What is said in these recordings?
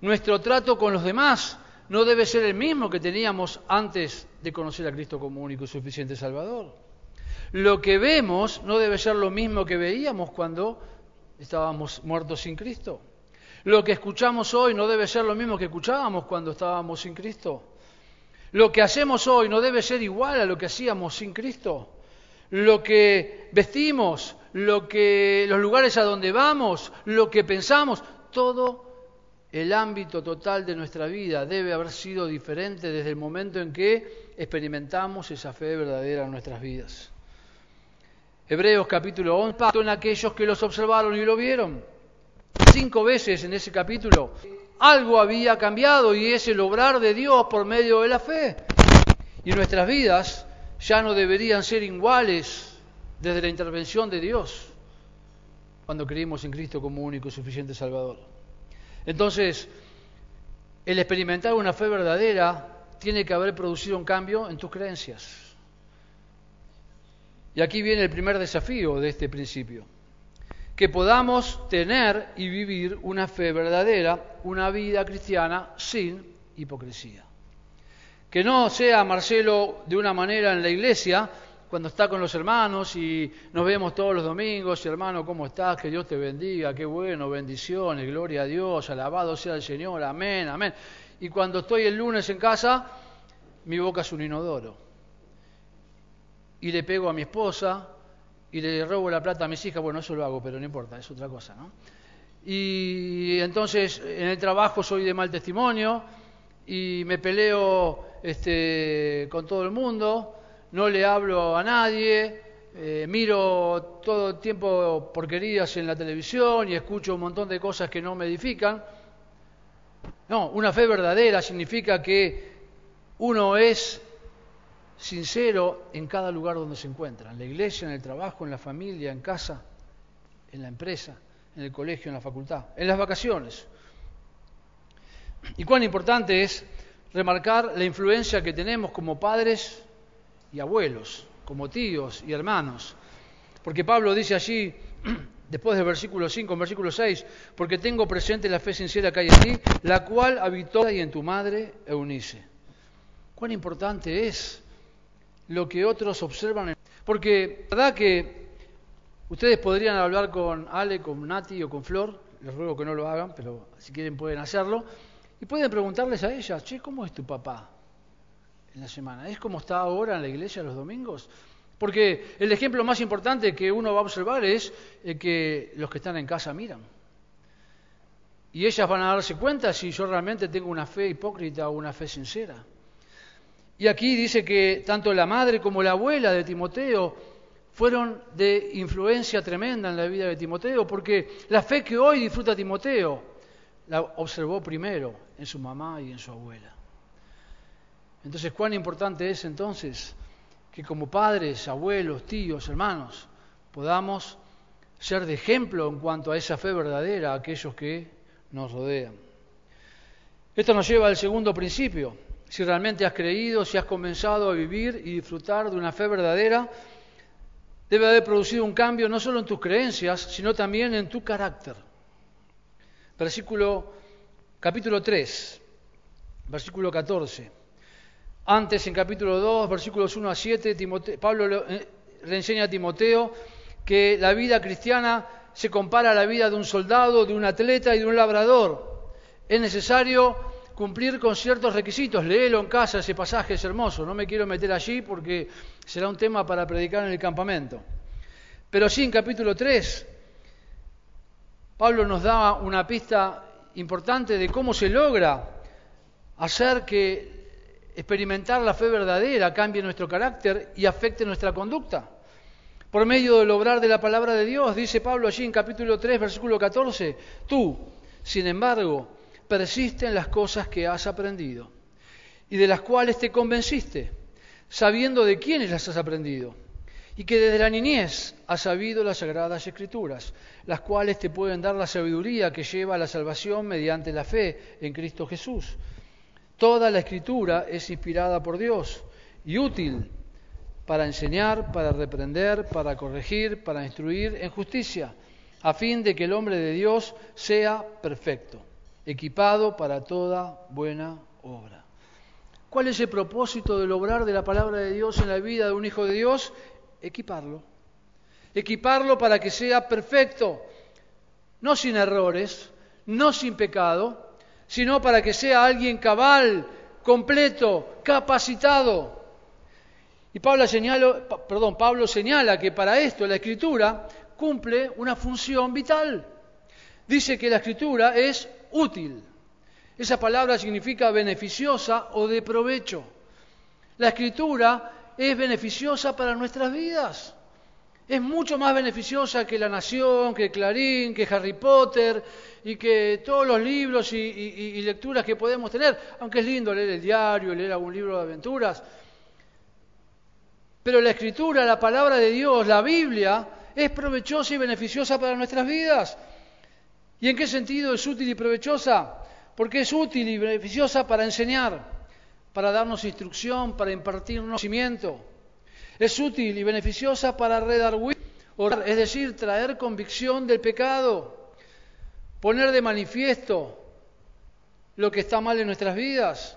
Nuestro trato con los demás no debe ser el mismo que teníamos antes de conocer a Cristo como único y suficiente Salvador. Lo que vemos no debe ser lo mismo que veíamos cuando estábamos muertos sin Cristo. Lo que escuchamos hoy no debe ser lo mismo que escuchábamos cuando estábamos sin Cristo. Lo que hacemos hoy no debe ser igual a lo que hacíamos sin Cristo. Lo que vestimos, lo que los lugares a donde vamos, lo que pensamos, todo el ámbito total de nuestra vida debe haber sido diferente desde el momento en que experimentamos esa fe verdadera en nuestras vidas. Hebreos capítulo 11, en aquellos que los observaron y lo vieron. Cinco veces en ese capítulo algo había cambiado y es el obrar de Dios por medio de la fe. Y nuestras vidas ya no deberían ser iguales desde la intervención de Dios cuando creímos en Cristo como único y suficiente Salvador. Entonces, el experimentar una fe verdadera tiene que haber producido un cambio en tus creencias. Y aquí viene el primer desafío de este principio. Que podamos tener y vivir una fe verdadera, una vida cristiana sin hipocresía. Que no sea Marcelo de una manera en la iglesia, cuando está con los hermanos y nos vemos todos los domingos, hermano, ¿cómo estás? Que Dios te bendiga, qué bueno, bendiciones, gloria a Dios, alabado sea el Señor, amén, amén. Y cuando estoy el lunes en casa, mi boca es un inodoro. Y le pego a mi esposa y le robo la plata a mis hijas, bueno, eso lo hago, pero no importa, es otra cosa, ¿no? Y entonces en el trabajo soy de mal testimonio y me peleo este, con todo el mundo no le hablo a nadie, eh, miro todo el tiempo porquerías en la televisión y escucho un montón de cosas que no me edifican. No, una fe verdadera significa que uno es sincero en cada lugar donde se encuentra, en la iglesia, en el trabajo, en la familia, en casa, en la empresa, en el colegio, en la facultad, en las vacaciones. Y cuán importante es remarcar la influencia que tenemos como padres y abuelos, como tíos y hermanos. Porque Pablo dice allí, después del versículo 5, en versículo 6, porque tengo presente la fe sincera que hay en ti, la cual habitó y en tu madre Eunice. Cuán importante es lo que otros observan. Porque, ¿verdad que ustedes podrían hablar con Ale, con Nati o con Flor? Les ruego que no lo hagan, pero si quieren pueden hacerlo. Y pueden preguntarles a ellas, che, ¿cómo es tu papá? La semana. ¿Es como está ahora en la iglesia los domingos? Porque el ejemplo más importante que uno va a observar es que los que están en casa miran. Y ellas van a darse cuenta si yo realmente tengo una fe hipócrita o una fe sincera. Y aquí dice que tanto la madre como la abuela de Timoteo fueron de influencia tremenda en la vida de Timoteo, porque la fe que hoy disfruta Timoteo la observó primero en su mamá y en su abuela. Entonces, cuán importante es entonces que como padres, abuelos, tíos, hermanos, podamos ser de ejemplo en cuanto a esa fe verdadera a aquellos que nos rodean. Esto nos lleva al segundo principio. Si realmente has creído, si has comenzado a vivir y disfrutar de una fe verdadera, debe haber producido un cambio no solo en tus creencias, sino también en tu carácter. Versículo capítulo 3, versículo 14. Antes, en capítulo 2, versículos 1 a 7, Pablo eh, le, enseña a Timoteo que la vida cristiana se compara a la vida de un soldado, de un atleta y de un labrador. Es necesario cumplir con ciertos requisitos. Léelo en casa, ese pasaje es hermoso. No me quiero meter allí porque será un tema para predicar en el campamento. Pero sí, en capítulo 3, Pablo nos da una pista importante de cómo se logra hacer que experimentar la fe verdadera cambie nuestro carácter y afecte nuestra conducta. Por medio del obrar de la palabra de Dios, dice Pablo allí en capítulo 3, versículo 14, tú, sin embargo, persiste en las cosas que has aprendido y de las cuales te convenciste, sabiendo de quiénes las has aprendido, y que desde la niñez has sabido las sagradas escrituras, las cuales te pueden dar la sabiduría que lleva a la salvación mediante la fe en Cristo Jesús Toda la escritura es inspirada por Dios y útil para enseñar, para reprender, para corregir, para instruir en justicia, a fin de que el hombre de Dios sea perfecto, equipado para toda buena obra. ¿Cuál es el propósito del obrar de la palabra de Dios en la vida de un hijo de Dios? Equiparlo. Equiparlo para que sea perfecto, no sin errores, no sin pecado, sino para que sea alguien cabal, completo, capacitado. Y Pablo, perdón, Pablo señala que para esto la escritura cumple una función vital. Dice que la escritura es útil. Esa palabra significa beneficiosa o de provecho. La escritura es beneficiosa para nuestras vidas. Es mucho más beneficiosa que La Nación, que Clarín, que Harry Potter y que todos los libros y, lecturas que podemos tener, aunque es lindo leer el diario, leer algún libro de aventuras. Pero la escritura, la palabra de Dios, la Biblia, es provechosa y beneficiosa para nuestras vidas. ¿Y en qué sentido es útil y provechosa? Porque es útil y beneficiosa para enseñar, para darnos instrucción, para impartir conocimiento. Es útil y beneficiosa para redarguir, es decir, traer convicción del pecado, poner de manifiesto lo que está mal en nuestras vidas.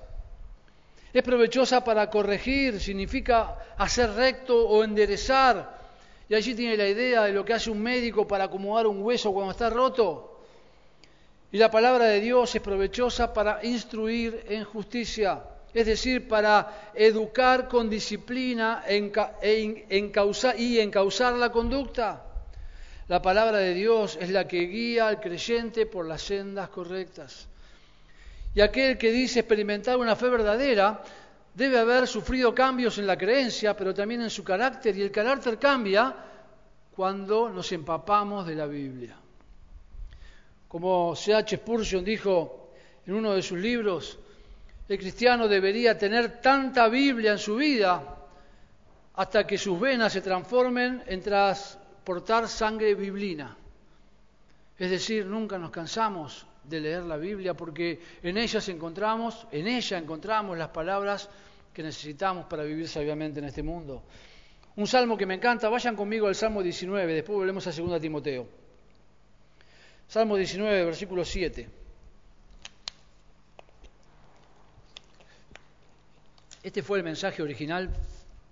Es provechosa para corregir, significa hacer recto o enderezar. Y allí tiene la idea de lo que hace un médico para acomodar un hueso cuando está roto. Y la palabra de Dios es provechosa para instruir en justicia, es decir, para educar con disciplina y encauzar la conducta. La palabra de Dios es la que guía al creyente por las sendas correctas. Y aquel que dice experimentar una fe verdadera debe haber sufrido cambios en la creencia, pero también en su carácter, y el carácter cambia cuando nos empapamos de la Biblia. Como C.H. Spurgeon dijo en uno de sus libros, el cristiano debería tener tanta Biblia en su vida hasta que sus venas se transformen en transportar sangre biblina. Es decir, nunca nos cansamos de leer la Biblia porque en ella encontramos, en ella encontramos las palabras que necesitamos para vivir sabiamente en este mundo. Un salmo que me encanta, vayan conmigo al Salmo 19, después volvemos a 2 Timoteo. Salmo 19, versículo 7. Este fue el mensaje original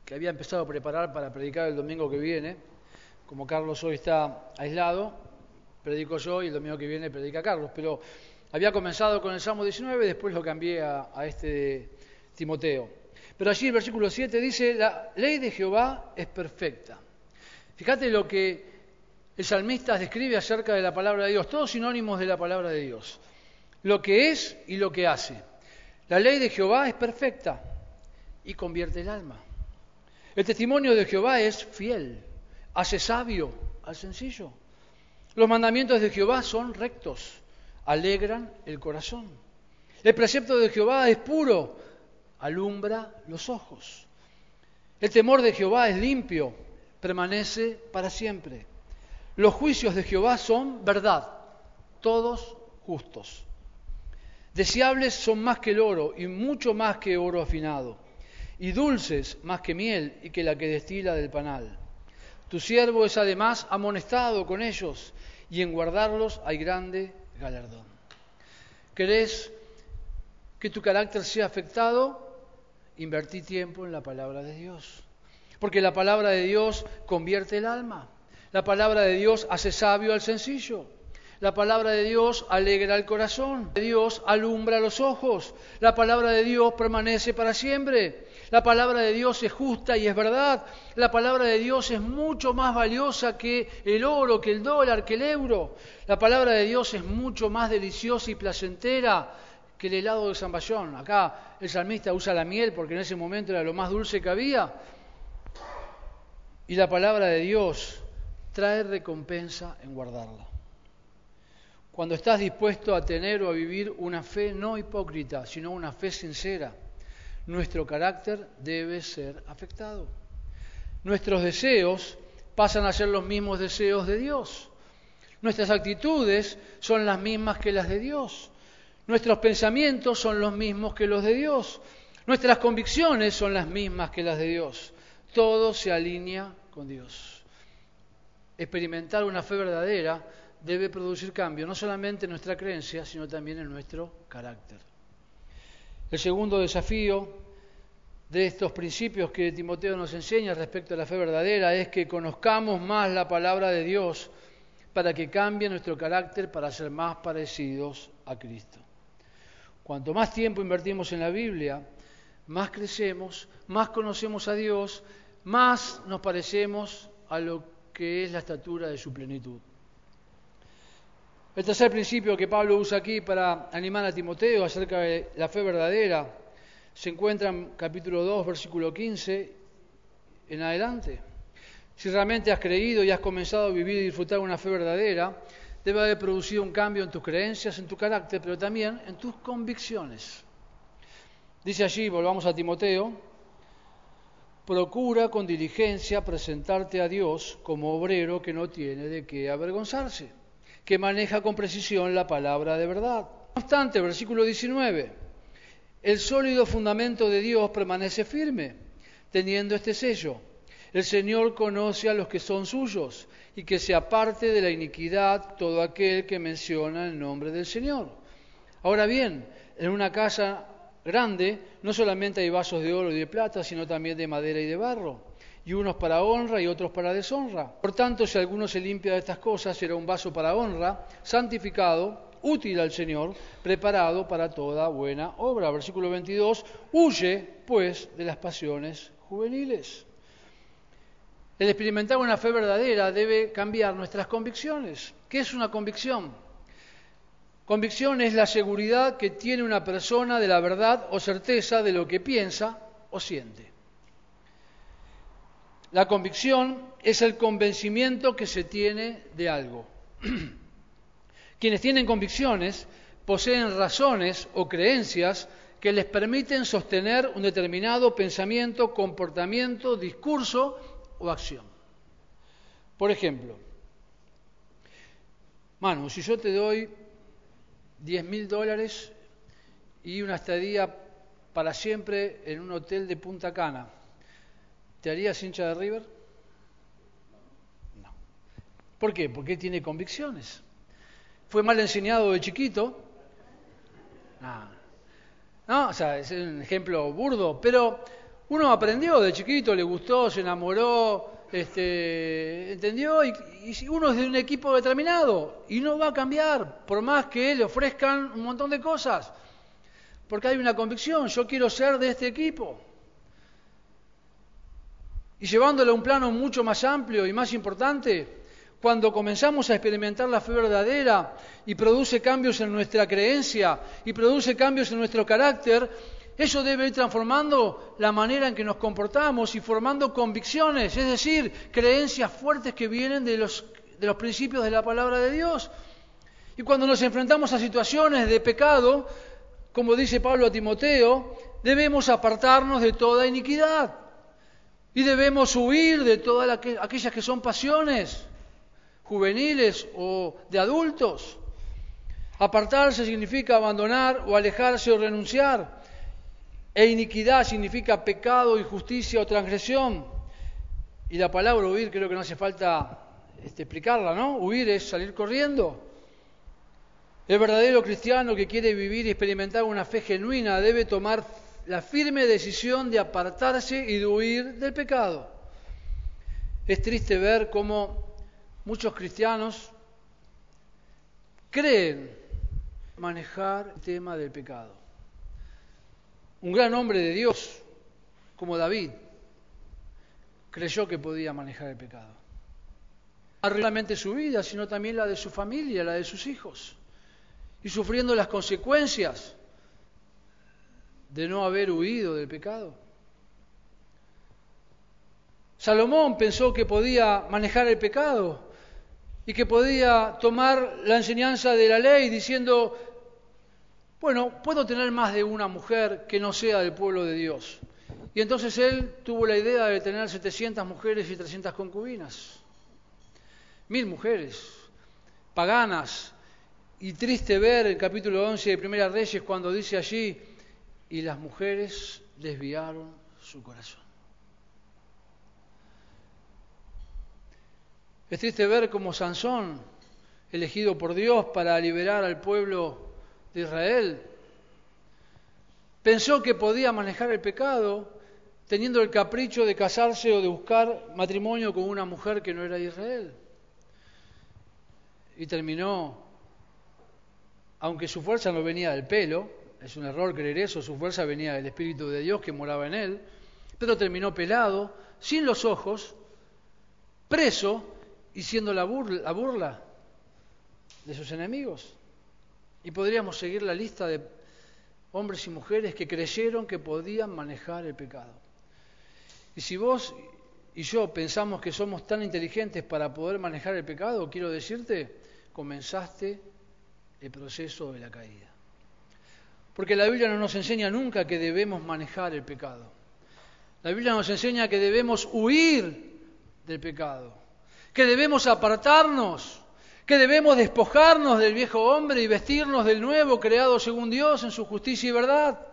que había empezado a preparar para predicar el domingo que viene. Como Carlos hoy está aislado, predico yo y el domingo que viene predica Carlos. Pero había comenzado con el Salmo 19, después lo cambié a, a este Timoteo. Pero allí el versículo 7 dice, la ley de Jehová es perfecta. Fíjate lo que el salmista describe acerca de la palabra de Dios, todos sinónimos de la palabra de Dios, lo que es y lo que hace. La ley de Jehová es perfecta y convierte el alma. El testimonio de Jehová es fiel, hace sabio al sencillo. Los mandamientos de Jehová son rectos, alegran el corazón. El precepto de Jehová es puro, alumbra los ojos. El temor de Jehová es limpio, permanece para siempre. Los juicios de Jehová son verdad, todos justos. Deseables son más que el oro y mucho más que oro afinado, y dulces más que miel y que la que destila del panal. Tu siervo es además amonestado con ellos, y en guardarlos hay grande galardón. ¿Querés que tu carácter sea afectado? Invertí tiempo en la palabra de Dios, porque la palabra de Dios convierte el alma. La palabra de Dios hace sabio al sencillo. La palabra de Dios alegra el corazón. Dios alumbra los ojos. La palabra de Dios permanece para siempre. La palabra de Dios es justa y es verdad. La palabra de Dios es mucho más valiosa que el oro, que el dólar, que el euro. La palabra de Dios es mucho más deliciosa y placentera que el helado de San Bayón. Acá el salmista usa la miel porque en ese momento era lo más dulce que había. Y la palabra de Dios trae recompensa en guardarla. Cuando estás dispuesto a tener o a vivir una fe no hipócrita, sino una fe sincera, nuestro carácter debe ser afectado. Nuestros deseos pasan a ser los mismos deseos de Dios. Nuestras actitudes son las mismas que las de Dios. Nuestros pensamientos son los mismos que los de Dios. Nuestras convicciones son las mismas que las de Dios. Todo se alinea con Dios experimentar una fe verdadera debe producir cambio, no solamente en nuestra creencia, sino también en nuestro carácter. El segundo desafío de estos principios que Timoteo nos enseña respecto a la fe verdadera es que conozcamos más la palabra de Dios para que cambie nuestro carácter para ser más parecidos a Cristo. Cuanto más tiempo invertimos en la Biblia, más crecemos, más conocemos a Dios, más nos parecemos a lo que es la estatura de su plenitud. El tercer principio que Pablo usa aquí para animar a Timoteo acerca de la fe verdadera se encuentra en capítulo 2, versículo 15 en adelante. Si realmente has creído y has comenzado a vivir y disfrutar una fe verdadera, debe haber producido un cambio en tus creencias, en tu carácter, pero también en tus convicciones. Dice allí, volvamos a Timoteo, procura con diligencia presentarte a Dios como obrero que no tiene de qué avergonzarse, que maneja con precisión la palabra de verdad. No obstante, versículo 19, el sólido fundamento de Dios permanece firme, teniendo este sello. El Señor conoce a los que son suyos y que se aparte de la iniquidad todo aquel que menciona el nombre del Señor. Ahora bien, en una casa grande no solamente hay vasos de oro y de plata, sino también de madera y de barro, y unos para honra y otros para deshonra. Por tanto, si alguno se limpia de estas cosas, será un vaso para honra, santificado, útil al Señor, preparado para toda buena obra. Versículo 22, huye pues de las pasiones juveniles. El experimentar una fe verdadera debe cambiar nuestras convicciones. ¿Qué es una convicción? Convicción es la seguridad que tiene una persona de la verdad o certeza de lo que piensa o siente. La convicción es el convencimiento que se tiene de algo. Quienes tienen convicciones poseen razones o creencias que les permiten sostener un determinado pensamiento, comportamiento, discurso o acción. Por ejemplo, Manu, si yo te doy 10 mil dólares y una estadía para siempre en un hotel de Punta Cana, ¿te harías hincha de River? No. ¿Por qué? Porque tiene convicciones. ¿Fue mal enseñado de chiquito? No. No, o sea, es un ejemplo burdo, pero uno aprendió de chiquito, le gustó, se enamoró, este, entendió, y, uno es de un equipo determinado y no va a cambiar, por más que le ofrezcan un montón de cosas, porque hay una convicción, yo quiero ser de este equipo. Y llevándolo a un plano mucho más amplio y más importante, cuando comenzamos a experimentar la fe verdadera y produce cambios en nuestra creencia y produce cambios en nuestro carácter, eso debe ir transformando la manera en que nos comportamos y formando convicciones, es decir, creencias fuertes que vienen de los, de los principios de la palabra de Dios. Y cuando nos enfrentamos a situaciones de pecado, como dice Pablo a Timoteo, debemos apartarnos de toda iniquidad y debemos huir de todas aquellas que son pasiones juveniles o de adultos. Apartarse significa abandonar o alejarse o renunciar. E iniquidad significa pecado, injusticia o transgresión. Y la palabra huir creo que no hace falta este, explicarla, ¿no? Huir es salir corriendo. El verdadero cristiano que quiere vivir y experimentar una fe genuina debe tomar la firme decisión de apartarse y de huir del pecado. Es triste ver cómo muchos cristianos creen manejar el tema del pecado un gran hombre de Dios como David creyó que podía manejar el pecado. No solamente su vida, sino también la de su familia, la de sus hijos. Y sufriendo las consecuencias de no haber huido del pecado. Salomón pensó que podía manejar el pecado y que podía tomar la enseñanza de la ley diciendo, bueno, puedo tener más de una mujer que no sea del pueblo de Dios. Y entonces él tuvo la idea de tener 700 mujeres y 300 concubinas. Mil mujeres, paganas. Y triste ver el capítulo 11 de Primera Reyes cuando dice allí, y las mujeres desviaron su corazón. Es triste ver cómo Sansón elegido por Dios para liberar al pueblo de Israel. Pensó que podía manejar el pecado teniendo el capricho de casarse o de buscar matrimonio con una mujer que no era de Israel. Y terminó, aunque su fuerza no venía del pelo, es un error creer eso, su fuerza venía del Espíritu de Dios que moraba en él, pero terminó pelado, sin los ojos, preso y siendo la burla, la burla de sus enemigos. Y podríamos seguir la lista de hombres y mujeres que creyeron que podían manejar el pecado. Y si vos y yo pensamos que somos tan inteligentes para poder manejar el pecado, quiero decirte, comenzaste el proceso de la caída. Porque la Biblia no nos enseña nunca que debemos manejar el pecado. La Biblia nos enseña que debemos huir del pecado, que debemos apartarnos, que debemos despojarnos del viejo hombre y vestirnos del nuevo creado según Dios en su justicia y verdad.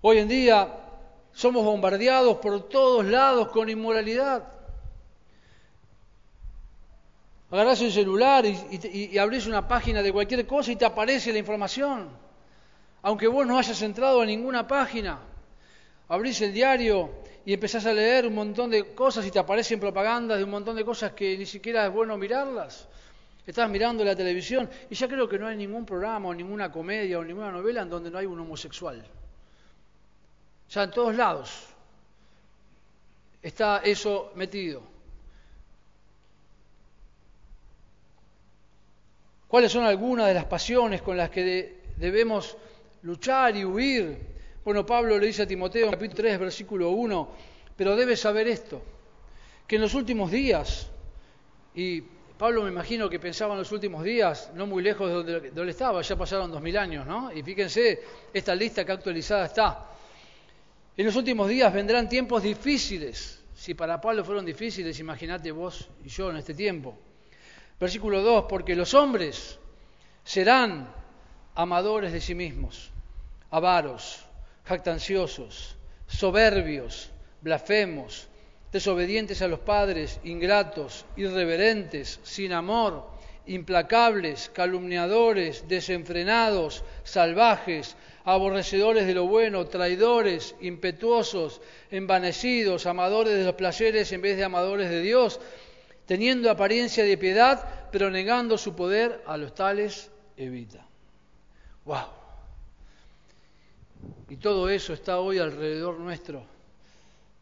Hoy en día somos bombardeados por todos lados con inmoralidad. Agarrás el celular y, abrís una página de cualquier cosa y te aparece la información. Aunque vos no hayas entrado a ninguna página, abrís el diario y empezás a leer un montón de cosas y te aparecen propagandas de un montón de cosas que ni siquiera es bueno mirarlas. Estás mirando la televisión y ya creo que no hay ningún programa o ninguna comedia o ninguna novela en donde no hay un homosexual. Ya en todos lados está eso metido. ¿Cuáles son algunas de las pasiones con las que debemos luchar y huir? Bueno, Pablo le dice a Timoteo en capítulo 3, versículo 1, pero debes saber esto, que en los últimos días, y Pablo me imagino que pensaba en los últimos días, no muy lejos de donde, donde estaba, ya pasaron dos mil años, ¿no? Y fíjense esta lista que actualizada está. En los últimos días vendrán tiempos difíciles. Si para Pablo fueron difíciles, imagínate vos y yo en este tiempo. Versículo 2, porque los hombres serán amadores de sí mismos, avaros, jactanciosos, soberbios, blasfemos, desobedientes a los padres, ingratos, irreverentes, sin amor, implacables, calumniadores, desenfrenados, salvajes, aborrecedores de lo bueno, traidores, impetuosos, envanecidos, amadores de los placeres en vez de amadores de Dios, teniendo apariencia de piedad, pero negando su poder, a los tales evita. ¡Wow! Y todo eso está hoy alrededor nuestro.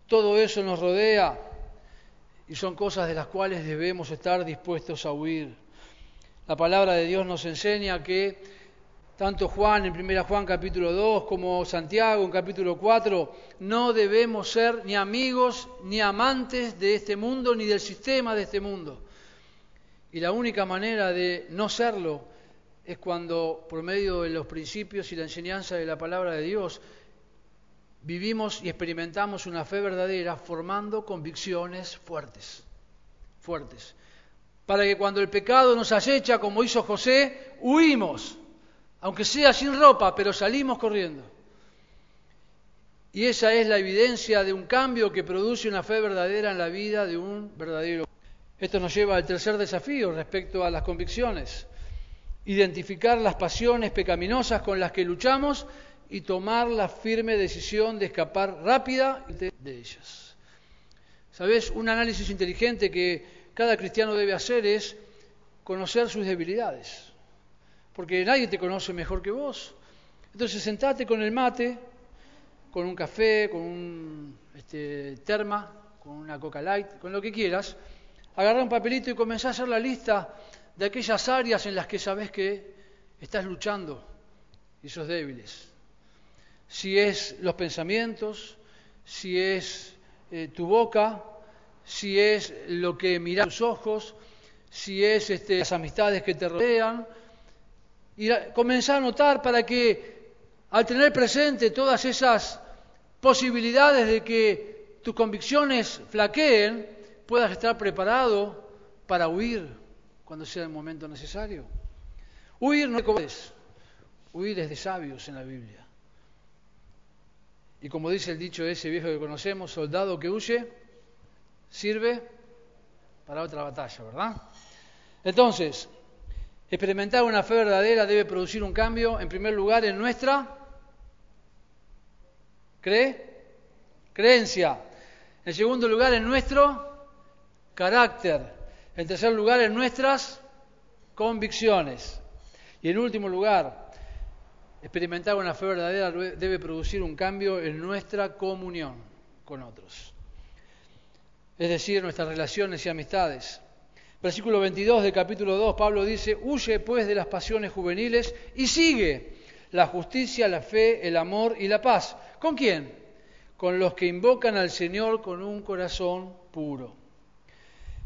Todo eso nos rodea y son cosas de las cuales debemos estar dispuestos a huir. La palabra de Dios nos enseña que tanto Juan en 1 Juan capítulo 2 como Santiago en capítulo 4, no debemos ser ni amigos ni amantes de este mundo ni del sistema de este mundo. Y la única manera de no serlo es cuando, por medio de los principios y la enseñanza de la palabra de Dios, vivimos y experimentamos una fe verdadera formando convicciones fuertes, fuertes, para que cuando el pecado nos acecha, como hizo José, huimos aunque sea sin ropa, pero salimos corriendo. Y esa es la evidencia de un cambio que produce una fe verdadera en la vida de un verdadero. Esto nos lleva al tercer desafío respecto a las convicciones. Identificar las pasiones pecaminosas con las que luchamos y tomar la firme decisión de escapar rápida de ellas. ¿Sabes? Un análisis inteligente que cada cristiano debe hacer es conocer sus debilidades porque nadie te conoce mejor que vos. Entonces sentate con el mate, con un café, con un este, terma, con una coca light, con lo que quieras, agarra un papelito y comenzá a hacer la lista de aquellas áreas en las que sabes que estás luchando y sos débiles. Si es los pensamientos, si es eh, tu boca, si es lo que miras tus ojos, si es este, las amistades que te rodean, y comenzar a notar para que al tener presente todas esas posibilidades de que tus convicciones flaqueen, puedas estar preparado para huir cuando sea el momento necesario. Huir no es huir es de sabios en la Biblia. Y como dice el dicho ese viejo que conocemos, soldado que huye, sirve para otra batalla, ¿verdad? Entonces, experimentar una fe verdadera debe producir un cambio, en primer lugar, en nuestra ¿cree? creencia. En segundo lugar, en nuestro carácter. En tercer lugar, en nuestras convicciones. Y en último lugar, experimentar una fe verdadera debe producir un cambio en nuestra comunión con otros. Es decir, nuestras relaciones y amistades. Versículo 22 del capítulo 2, Pablo dice, huye pues de las pasiones juveniles y sigue la justicia, la fe, el amor y la paz. ¿Con quién? Con los que invocan al Señor con un corazón puro.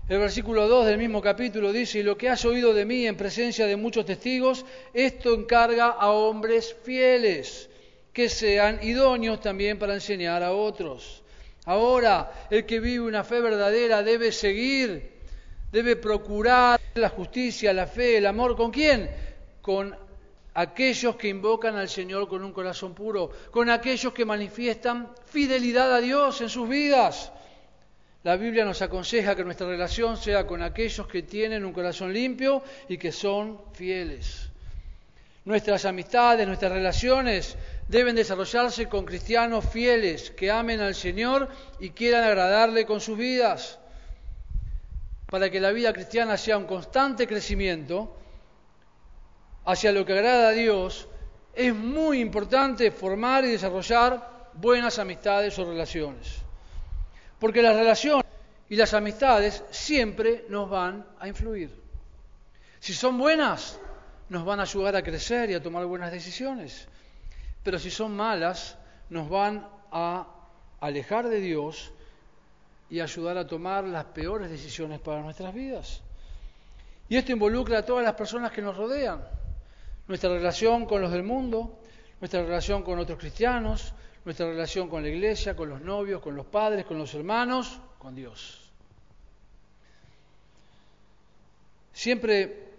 El versículo 2 del mismo capítulo dice, y lo que has oído de mí en presencia de muchos testigos, esto encarga a hombres fieles, que sean idóneos también para enseñar a otros. Ahora, el que vive una fe verdadera debe seguir debe procurar la justicia, la fe, el amor. ¿Con quién? Con aquellos que invocan al Señor con un corazón puro, con aquellos que manifiestan fidelidad a Dios en sus vidas. La Biblia nos aconseja que nuestra relación sea con aquellos que tienen un corazón limpio y que son fieles. Nuestras amistades, nuestras relaciones deben desarrollarse con cristianos fieles que amen al Señor y quieran agradarle con sus vidas para que la vida cristiana sea un constante crecimiento hacia lo que agrada a Dios, es muy importante formar y desarrollar buenas amistades o relaciones. Porque las relaciones y las amistades siempre nos van a influir. Si son buenas, nos van a ayudar a crecer y a tomar buenas decisiones. Pero si son malas, nos van a alejar de Dios y ayudar a tomar las peores decisiones para nuestras vidas. Y esto involucra a todas las personas que nos rodean, nuestra relación con los del mundo, nuestra relación con otros cristianos, nuestra relación con la iglesia, con los novios, con los padres, con los hermanos, con Dios. Siempre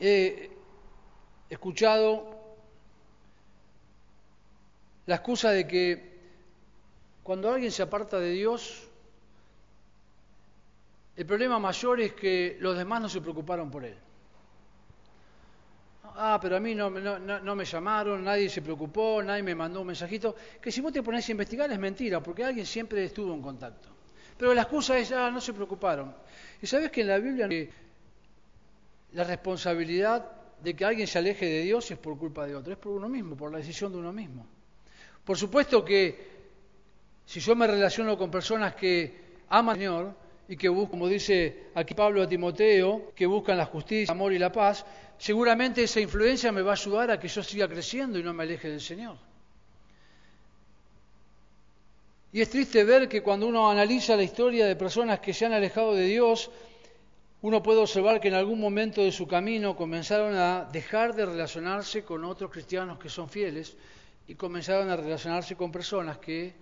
he escuchado la excusa de que cuando alguien se aparta de Dios, el problema mayor es que los demás no se preocuparon por él. Ah, pero a mí no, no, me llamaron, nadie se preocupó, nadie me mandó un mensajito. Que si vos te pones a investigar es mentira, porque alguien siempre estuvo en contacto. Pero la excusa es, ah, no se preocuparon. Y sabes que en la Biblia la responsabilidad de que alguien se aleje de Dios es por culpa de otro, es por uno mismo, por la decisión de uno mismo. Por supuesto que si yo me relaciono con personas que aman al Señor, y que buscan, como dice aquí Pablo a Timoteo, que buscan la justicia, el amor y la paz, seguramente esa influencia me va a ayudar a que yo siga creciendo y no me aleje del Señor. Y es triste ver que cuando uno analiza la historia de personas que se han alejado de Dios, uno puede observar que en algún momento de su camino comenzaron a dejar de relacionarse con otros cristianos que son fieles y comenzaron a relacionarse con personas que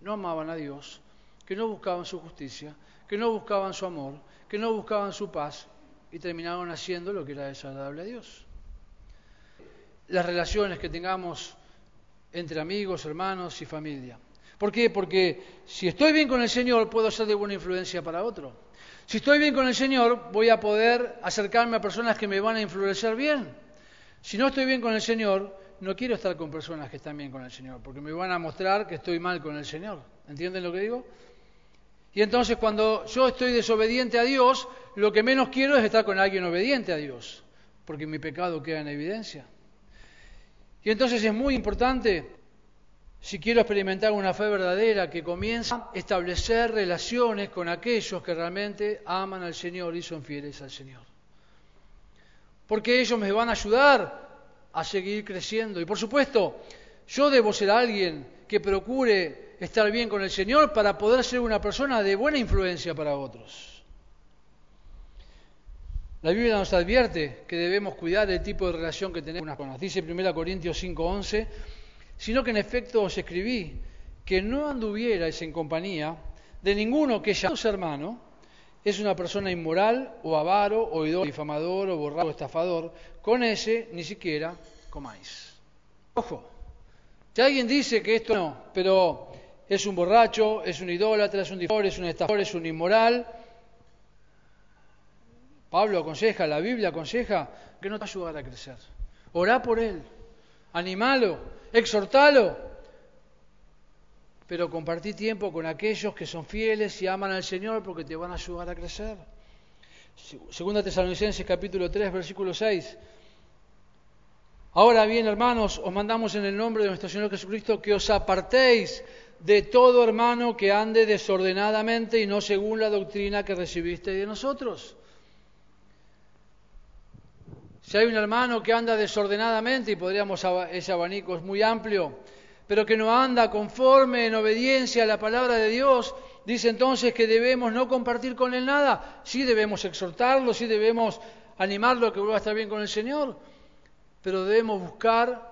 no amaban a Dios, que no buscaban su justicia, que no buscaban su amor, que no buscaban su paz y terminaron haciendo lo que era desagradable a Dios. Las relaciones que tengamos entre amigos, hermanos y familia. ¿Por qué? Porque si estoy bien con el Señor, puedo ser de buena influencia para otro. Si estoy bien con el Señor, voy a poder acercarme a personas que me van a influenciar bien. Si no estoy bien con el Señor, no quiero estar con personas que están bien con el Señor, porque me van a mostrar que estoy mal con el Señor. ¿Entienden lo que digo? Y entonces cuando yo estoy desobediente a Dios, lo que menos quiero es estar con alguien obediente a Dios, porque mi pecado queda en evidencia. Y entonces es muy importante, si quiero experimentar una fe verdadera, que comienza a establecer relaciones con aquellos que realmente aman al Señor y son fieles al Señor. Porque ellos me van a ayudar a seguir creciendo. Y por supuesto, yo debo ser alguien que procure estar bien con el Señor para poder ser una persona de buena influencia para otros. La Biblia nos advierte que debemos cuidar el tipo de relación que tenemos con las Dice 1 Corintios 5:11, sino que en efecto os escribí que no anduvierais en compañía de ninguno que su hermano es una persona inmoral o avaro o idólatra, difamador o borracho o estafador, con ese ni siquiera comáis. Ojo, si alguien dice que esto no, pero es un borracho, es un idólatra, es un difamor, es un estafador, es un inmoral. Pablo aconseja, la Biblia aconseja que no te va a ayudar a crecer. Orá por él, animalo, exhortalo, pero compartí tiempo con aquellos que son fieles y aman al Señor porque te van a ayudar a crecer. Segunda Tesalonicenses capítulo 3, versículo 6. Ahora bien, hermanos, os mandamos en el nombre de nuestro Señor Jesucristo que os apartéis de todo hermano que ande desordenadamente y no según la doctrina que recibiste de nosotros. Si hay un hermano que anda desordenadamente, y podríamos, ese abanico es muy amplio, pero que no anda conforme en obediencia a la palabra de Dios, dice entonces que debemos no compartir con él nada. Sí debemos exhortarlo, sí debemos animarlo a que vuelva a estar bien con el Señor, pero debemos buscar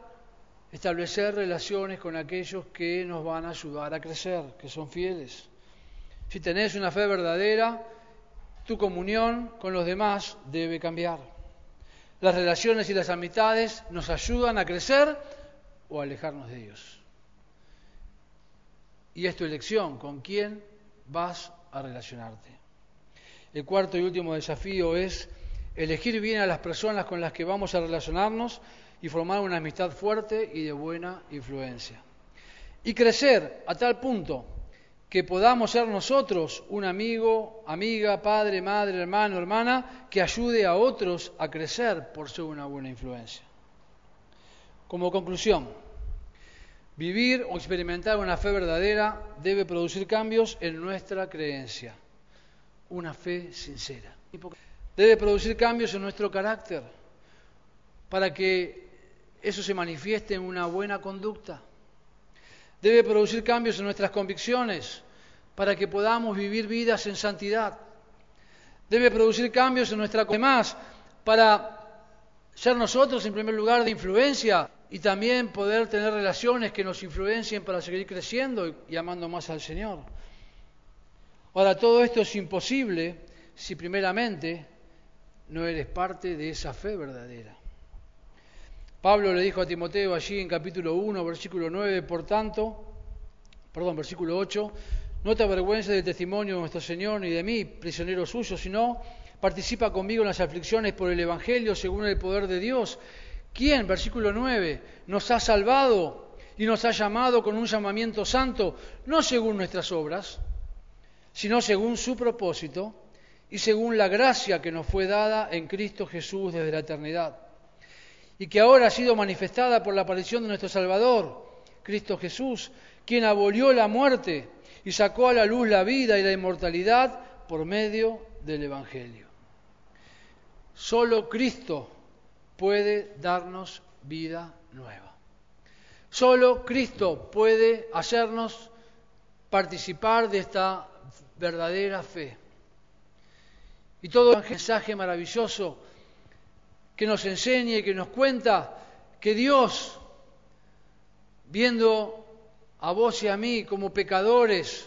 establecer relaciones con aquellos que nos van a ayudar a crecer, que son fieles. Si tenés una fe verdadera, tu comunión con los demás debe cambiar. Las relaciones y las amistades nos ayudan a crecer o a alejarnos de ellos y es tu elección con quién vas a relacionarte. El cuarto y último desafío es elegir bien a las personas con las que vamos a relacionarnos y formar una amistad fuerte y de buena influencia. Y crecer a tal punto que podamos ser nosotros un amigo, amiga, padre, madre, hermano, hermana, que ayude a otros a crecer por ser una buena influencia. Como conclusión, Vivir o experimentar una fe verdadera debe producir cambios en nuestra creencia, una fe sincera. Debe producir cambios en nuestro carácter para que eso se manifieste en una buena conducta. Debe producir cambios en nuestras convicciones para que podamos vivir vidas en santidad. Debe producir cambios en nuestra demás para ser nosotros en primer lugar de influencia y también poder tener relaciones que nos influencien para seguir creciendo y amando más al Señor. Ahora, todo esto es imposible si primeramente no eres parte de esa fe verdadera. Pablo le dijo a Timoteo allí en capítulo 1, versículo 9, por tanto, perdón, versículo 8, no te avergüences del testimonio de nuestro Señor ni de mí, prisionero suyo, sino participa conmigo en las aflicciones por el Evangelio según el poder de Dios ¿Quién, versículo 9, nos ha salvado y nos ha llamado con un llamamiento santo, no según nuestras obras, sino según su propósito y según la gracia que nos fue dada en Cristo Jesús desde la eternidad, y que ahora ha sido manifestada por la aparición de nuestro Salvador, Cristo Jesús, quien abolió la muerte y sacó a la luz la vida y la inmortalidad por medio del Evangelio. Solo Cristo puede darnos vida nueva. Solo Cristo puede hacernos participar de esta verdadera fe. Y todo el mensaje maravilloso que nos enseña y que nos cuenta que Dios, viendo a vos y a mí como pecadores,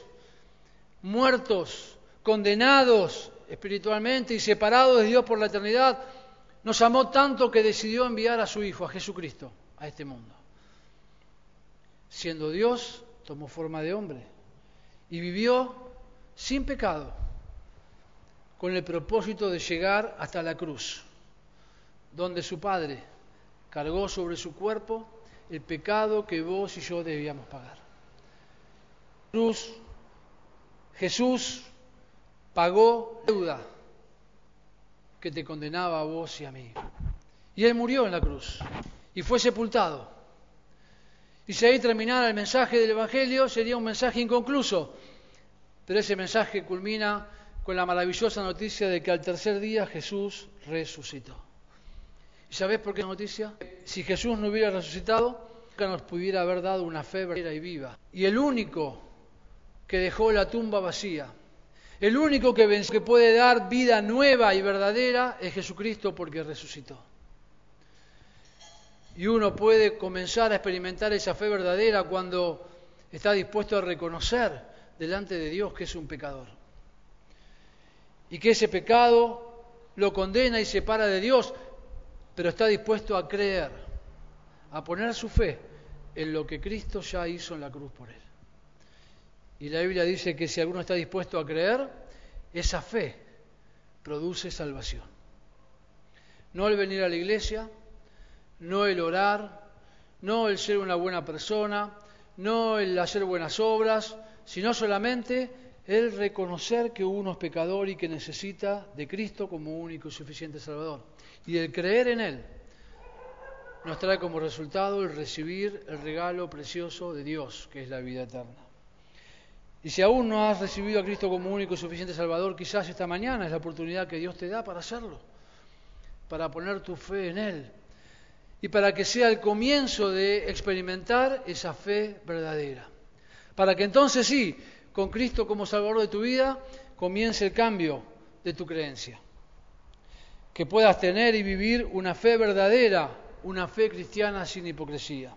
muertos, condenados espiritualmente y separados de Dios por la eternidad, nos amó tanto que decidió enviar a su Hijo, a Jesucristo, a este mundo. Siendo Dios, tomó forma de hombre y vivió sin pecado, con el propósito de llegar hasta la cruz, donde su Padre cargó sobre su cuerpo el pecado que vos y yo debíamos pagar. Cruz, Jesús pagó deuda que te condenaba a vos y a mí. Y Él murió en la cruz y fue sepultado. Y si ahí terminara el mensaje del Evangelio, sería un mensaje inconcluso. Pero ese mensaje culmina con la maravillosa noticia de que al tercer día Jesús resucitó. ¿Y sabés por qué noticia? Si Jesús no hubiera resucitado, nunca nos pudiera haber dado una fe verdadera y viva. Y el único que dejó la tumba vacía, el único que, que puede dar vida nueva y verdadera es Jesucristo porque resucitó. Y uno puede comenzar a experimentar esa fe verdadera cuando está dispuesto a reconocer delante de Dios que es un pecador. Y que ese pecado lo condena y separa de Dios, pero está dispuesto a creer, a poner su fe en lo que Cristo ya hizo en la cruz por él. Y la Biblia dice que si alguno está dispuesto a creer, esa fe produce salvación. No el venir a la iglesia, no el orar, no el ser una buena persona, no el hacer buenas obras, sino solamente el reconocer que uno es pecador y que necesita de Cristo como único y suficiente Salvador. Y el creer en Él nos trae como resultado el recibir el regalo precioso de Dios, que es la vida eterna. Y si aún no has recibido a Cristo como único y suficiente Salvador, quizás esta mañana es la oportunidad que Dios te da para hacerlo, para poner tu fe en Él y para que sea el comienzo de experimentar esa fe verdadera. Para que entonces sí, con Cristo como Salvador de tu vida, comience el cambio de tu creencia. Que puedas tener y vivir una fe verdadera, una fe cristiana sin hipocresía.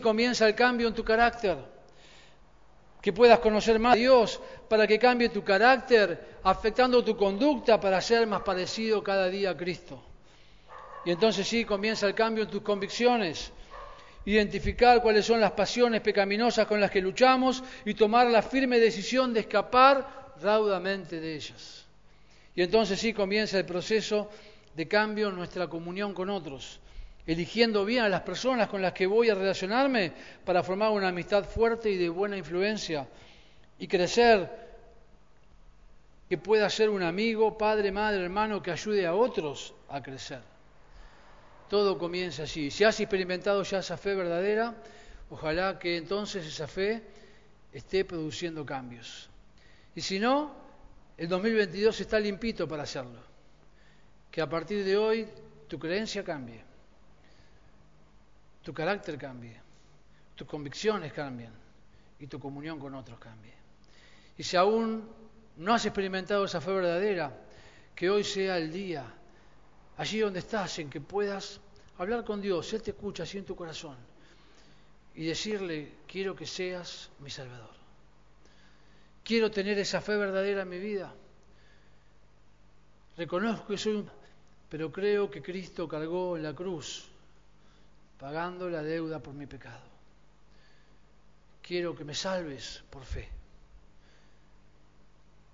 Comienza el cambio en tu carácter. Que puedas conocer más a Dios para que cambie tu carácter, afectando tu conducta para ser más parecido cada día a Cristo. Y entonces sí comienza el cambio en tus convicciones, identificar cuáles son las pasiones pecaminosas con las que luchamos y tomar la firme decisión de escapar raudamente de ellas. Y entonces sí comienza el proceso de cambio en nuestra comunión con otros, eligiendo bien a las personas con las que voy a relacionarme para formar una amistad fuerte y de buena influencia y crecer, que pueda ser un amigo, padre, madre, hermano que ayude a otros a crecer. Todo comienza así. Si has experimentado ya esa fe verdadera, ojalá que entonces esa fe esté produciendo cambios. Y si no, el 2022 está limpito para hacerlo. Que a partir de hoy tu creencia cambie, tu carácter cambie, tus convicciones cambien y tu comunión con otros cambie. Y si aún no has experimentado esa fe verdadera, que hoy sea el día allí donde estás, en que puedas hablar con Dios, Él te escucha así en tu corazón, y decirle, quiero que seas mi Salvador. Quiero tener esa fe verdadera en mi vida. Reconozco que soy un... pero creo que Cristo cargó en la cruz, pagando la deuda por mi pecado. Quiero que me salves por fe.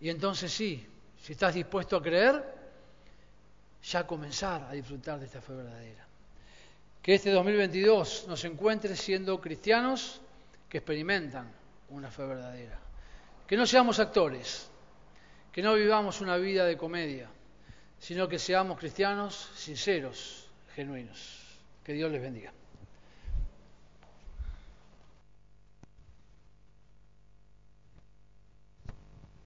Y entonces sí, si estás dispuesto a creer, ya comenzar a disfrutar de esta fe verdadera. Que este 2022 nos encuentre siendo cristianos que experimentan una fe verdadera. Que no seamos actores, que no vivamos una vida de comedia, sino que seamos cristianos sinceros, genuinos. Que Dios les bendiga.